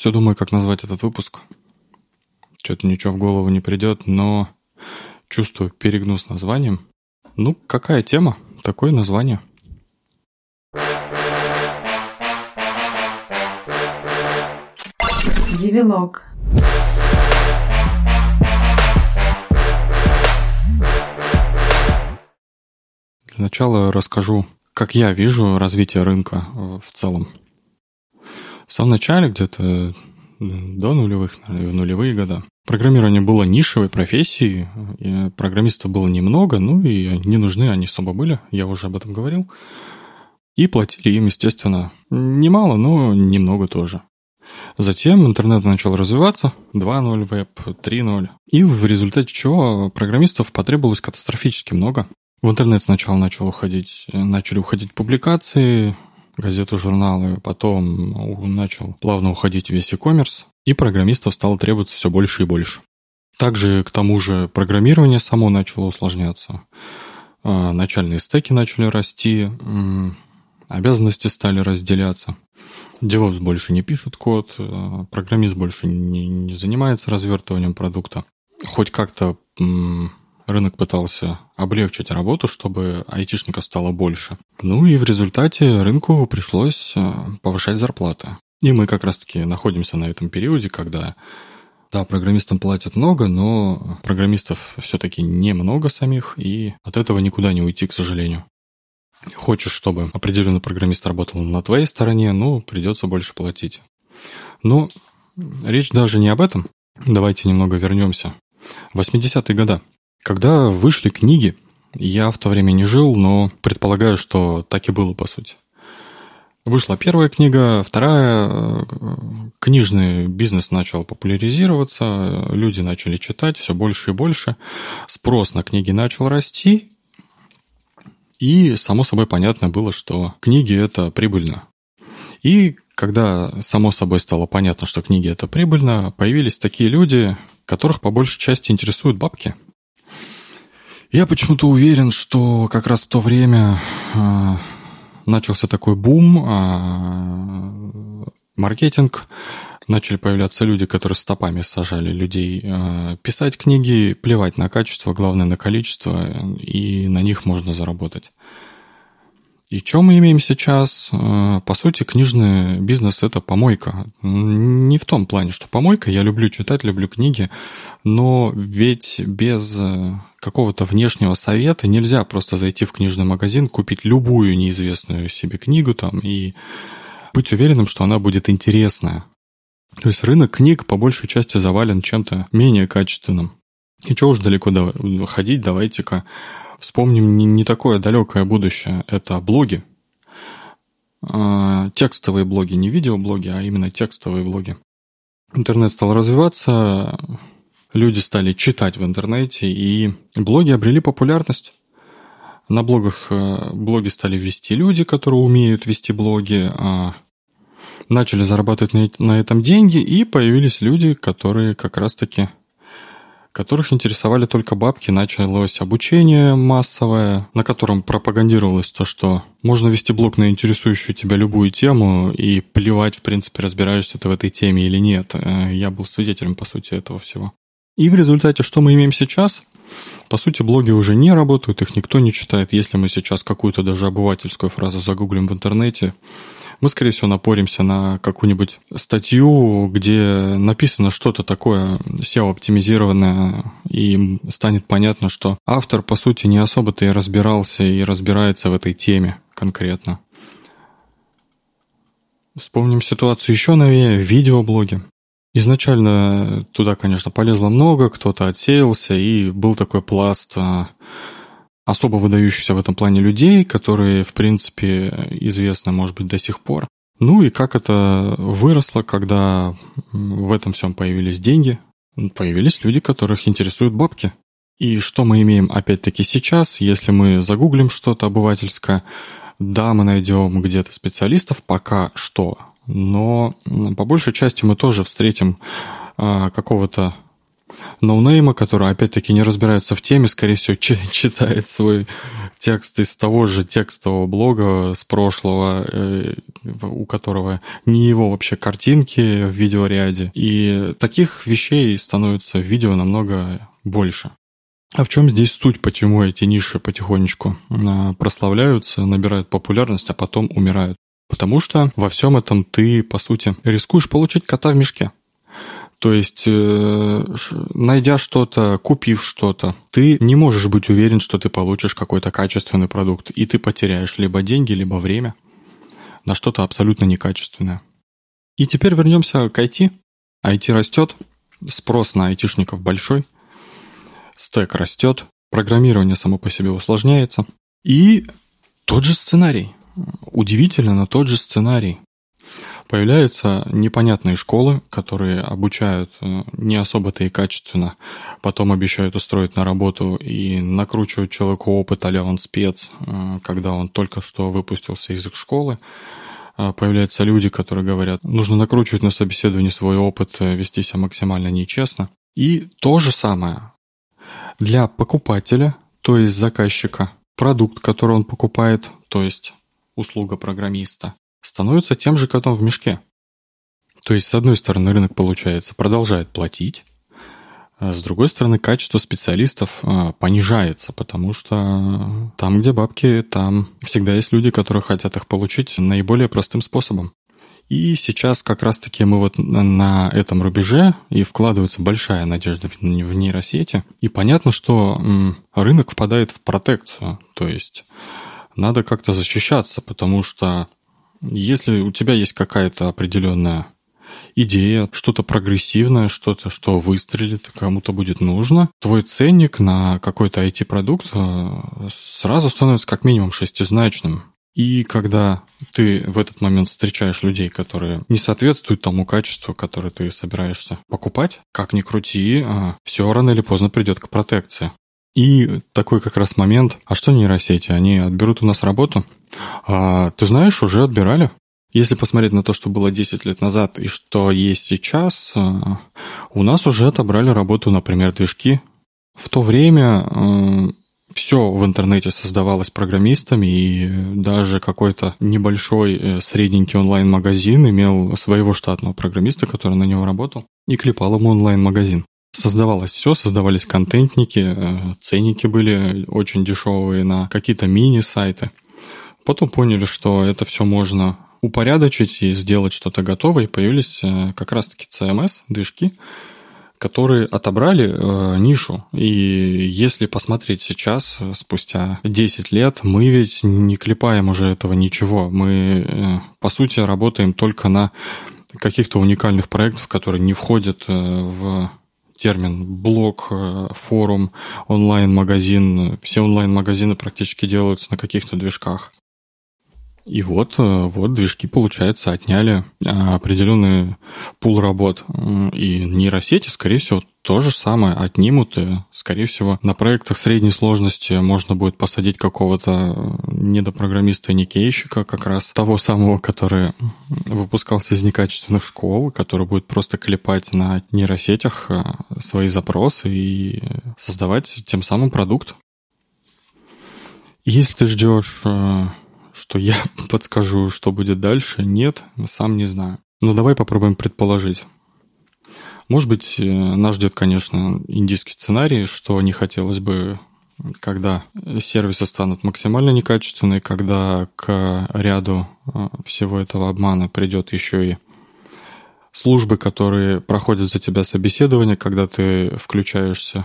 Все думаю, как назвать этот выпуск. Что-то ничего в голову не придет, но чувствую, перегну с названием. Ну, какая тема? Такое название. Девилог. Для начала расскажу, как я вижу развитие рынка э, в целом. В самом начале, где-то до нулевых, в нулевые года, программирование было нишевой профессией, и программистов было немного, ну и не нужны они особо были, я уже об этом говорил. И платили им, естественно, немало, но немного тоже. Затем интернет начал развиваться, 2.0 веб, 3.0. И в результате чего программистов потребовалось катастрофически много. В интернет сначала начал уходить, начали уходить публикации, газеты, журналы, потом начал плавно уходить весь e-commerce, и программистов стало требоваться все больше и больше. Также, к тому же, программирование само начало усложняться. А, начальные стеки начали расти, обязанности стали разделяться. DevOps больше не пишет код, а, программист больше не, не занимается развертыванием продукта. Хоть как-то рынок пытался облегчить работу, чтобы айтишников стало больше. Ну и в результате рынку пришлось э, повышать зарплаты. И мы как раз-таки находимся на этом периоде, когда да, программистам платят много, но программистов все-таки немного самих, и от этого никуда не уйти, к сожалению. Хочешь, чтобы определенный программист работал на твоей стороне, ну, придется больше платить. Но речь даже не об этом. Давайте немного вернемся. 80-е годы. Когда вышли книги, я в то время не жил, но предполагаю, что так и было по сути. Вышла первая книга, вторая, э, книжный бизнес начал популяризироваться, люди начали читать все больше и больше, спрос на книги начал расти, и, само собой, понятно было, что книги – это прибыльно. И когда, само собой, стало понятно, что книги – это прибыльно, появились такие люди, которых по большей части интересуют бабки – я почему-то уверен, что как раз в то время э, начался такой бум, э, маркетинг, начали появляться люди, которые стопами сажали людей э, писать книги, плевать на качество, главное на количество, и на них можно заработать. И что мы имеем сейчас? Э, по сути, книжный бизнес – это помойка. Не в том плане, что помойка. Я люблю читать, люблю книги, но ведь без э, какого-то внешнего совета нельзя просто зайти в книжный магазин, купить любую неизвестную себе книгу там и быть уверенным, что она будет интересная. То есть рынок книг по большей части завален чем-то менее качественным. И чего уж далеко ходить, давайте-ка Вспомним не, не такое далекое будущее. Это блоги. А, текстовые блоги, не видеоблоги, а именно текстовые блоги. Интернет стал развиваться, люди стали читать в интернете, и блоги обрели популярность. На блогах э, блоги стали вести люди, которые умеют вести блоги, а начали зарабатывать на этом деньги, и появились люди, которые как раз-таки которых интересовали только бабки. Началось обучение массовое, на котором пропагандировалось то, что можно вести блог на интересующую тебя любую тему и плевать, в принципе, разбираешься ты в этой теме или нет. Э, я был свидетелем, по сути, этого всего. И в результате, что мы имеем сейчас? По сути, блоги уже не работают, их никто не читает. Если мы сейчас какую-то даже обывательскую фразу загуглим в интернете, мы, скорее всего, напоримся на какую-нибудь статью, где написано что-то такое SEO-оптимизированное, и станет понятно, что автор, по сути, не особо-то и разбирался и разбирается в этой теме конкретно. Вспомним ситуацию еще новее, видеоблоги. Изначально туда, конечно, полезло много, кто-то отсеялся, и был такой пласт а, особо выдающихся в этом плане людей, которые, в принципе, известны, может быть, до сих пор. Ну и как это выросло, когда в этом всем появились деньги, появились люди, которых интересуют бабки. И что мы имеем опять-таки сейчас, если мы загуглим что-то обывательское, да, мы найдем где-то специалистов, пока что, но по большей части мы тоже встретим а, какого-то ноунейма, который, опять-таки, не разбирается в теме, скорее всего, читает свой текст из того же текстового блога с прошлого, э, у которого не его вообще картинки в видеоряде. И таких вещей становится в видео намного больше. А в чем здесь суть, почему эти ниши потихонечку а, прославляются, набирают популярность, а потом умирают? Потому что во всем этом ты, по сути, рискуешь получить кота в мешке. То есть, э, найдя что-то, купив что-то, ты не можешь быть уверен, что ты получишь какой-то качественный продукт, и ты потеряешь либо деньги, либо время на что-то абсолютно некачественное. И теперь вернемся к IT. IT растет, спрос на айтишников большой, стек растет, программирование само по себе усложняется. И тот же сценарий. Удивительно, но тот же сценарий. Появляются непонятные школы, которые обучают э, не особо-то и качественно, потом обещают устроить на работу и накручивают человеку опыт, а он спец, э, когда он только что выпустился из их школы. Э, появляются люди, которые говорят, нужно накручивать на собеседовании свой опыт, вести себя максимально нечестно. И то же самое для покупателя, то есть заказчика, продукт, который он покупает, то есть услуга программиста, становится тем же котом в мешке. То есть, с одной стороны, рынок, получается, продолжает платить, а с другой стороны, качество специалистов а, понижается, потому что там, где бабки, там всегда есть люди, которые хотят их получить наиболее простым способом. И сейчас как раз-таки мы вот на этом рубеже, и вкладывается большая надежда в нейросети. И понятно, что рынок впадает в протекцию, то есть надо как-то защищаться, потому что если у тебя есть какая-то определенная идея, что-то прогрессивное, что-то, что выстрелит, кому-то будет нужно, твой ценник на какой-то IT-продукт э, сразу становится как минимум шестизначным. И когда ты в этот момент встречаешь людей, которые не соответствуют тому качеству, которое ты собираешься покупать, как ни крути, э, все рано или поздно придет к протекции. И такой как раз момент, а что нейросети, они отберут у нас работу? А, ты знаешь, уже отбирали. Если посмотреть на то, что было 10 лет назад и что есть сейчас, а, у нас уже отобрали работу, например, движки. В то время а, все в интернете создавалось программистами, и даже какой-то небольшой э, средненький онлайн-магазин имел своего штатного программиста, который на него работал, и клепал ему онлайн-магазин. Создавалось все, создавались контентники, э, ценники были очень дешевые на какие-то мини-сайты. Потом поняли, что это все можно упорядочить и сделать что-то готовое, и появились э, как раз-таки CMS-движки, которые отобрали э, нишу. И если посмотреть сейчас, спустя 10 лет, мы ведь не клепаем уже этого ничего. Мы, э, по сути, работаем только на каких-то уникальных проектах, которые не входят э, в термин блог, э, форум, онлайн-магазин. Все онлайн-магазины практически делаются на каких-то движках. И вот, э, вот движки, получается, отняли а, определенный пул работ. И нейросети, скорее всего, то же самое отнимут. И, скорее всего, на проектах средней сложности можно будет посадить какого-то э, недопрограммиста никейщика, как раз того самого, который выпускался из некачественных школ, который будет просто клепать на нейросетях э, свои запросы и создавать тем самым продукт. Если ты ждешь что я подскажу, что будет дальше, нет, сам не знаю. Но давай попробуем предположить. Может быть, э, нас ждет, конечно, индийский сценарий, что не хотелось бы, когда сервисы станут максимально некачественные, когда к ряду э, всего этого обмана придет еще и службы, которые проходят за тебя собеседование, когда ты включаешься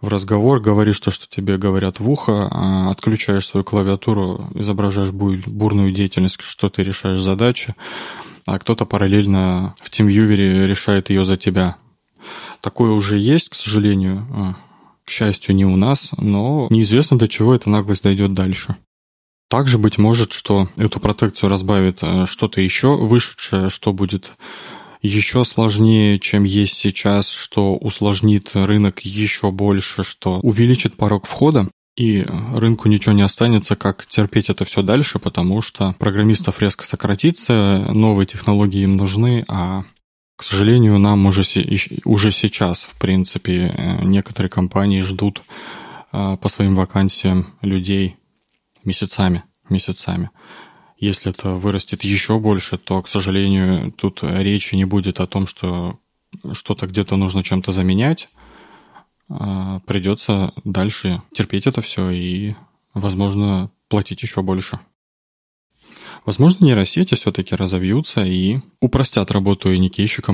в разговор, говоришь то, что тебе говорят в ухо, а отключаешь свою клавиатуру, изображаешь бурную деятельность, что ты решаешь задачи, а кто-то параллельно в TeamViewer решает ее за тебя. Такое уже есть, к сожалению, а, к счастью, не у нас, но неизвестно, до чего эта наглость дойдет дальше. Также, быть может, что эту протекцию разбавит э, что-то еще вышедшее, что будет еще сложнее, чем есть сейчас, что усложнит рынок еще больше, что увеличит порог входа, и рынку ничего не останется, как терпеть это все дальше, потому что программистов резко сократится, новые технологии им нужны, а К сожалению, нам уже, уже сейчас, в принципе, э, некоторые компании ждут э, по своим вакансиям людей месяцами, месяцами. Если это вырастет еще больше, то, к сожалению, тут речи не будет о том, что что-то где-то нужно чем-то заменять. А придется дальше терпеть это все и, возможно, платить еще больше. Возможно, нейросети все-таки разовьются и упростят работу и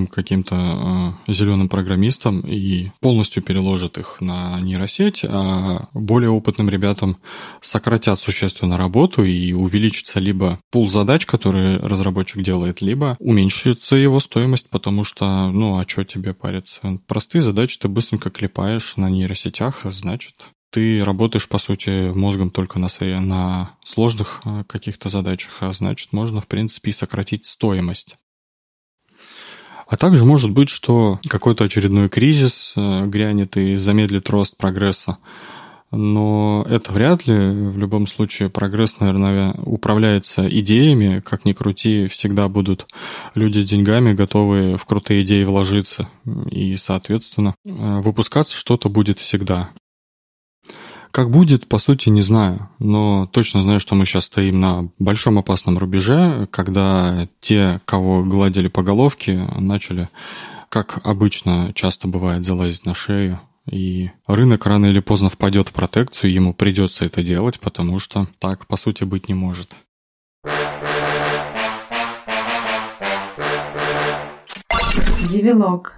каким-то э, зеленым программистам и полностью переложат их на нейросеть, а более опытным ребятам сократят существенно работу и увеличится либо пул задач, которые разработчик делает, либо уменьшится его стоимость, потому что, ну, а что тебе париться? Простые задачи ты быстренько клепаешь на нейросетях, значит, ты работаешь, по сути, мозгом только на, на сложных э, каких-то задачах, а значит, можно, в принципе, и сократить стоимость. А также может быть, что какой-то очередной кризис э, грянет и замедлит рост прогресса. Но это вряд ли. В любом случае прогресс, наверное, управляется идеями. Как ни крути, всегда будут люди деньгами, готовые в крутые идеи вложиться. И, соответственно, э, выпускаться что-то будет всегда. Как будет, по сути, не знаю, но точно знаю, что мы сейчас стоим на большом опасном рубеже, когда те, кого гладили по головке, начали, как обычно часто бывает, залазить на шею. И рынок рано или поздно впадет в протекцию, ему придется это делать, потому что так, по сути, быть не может. Девилог.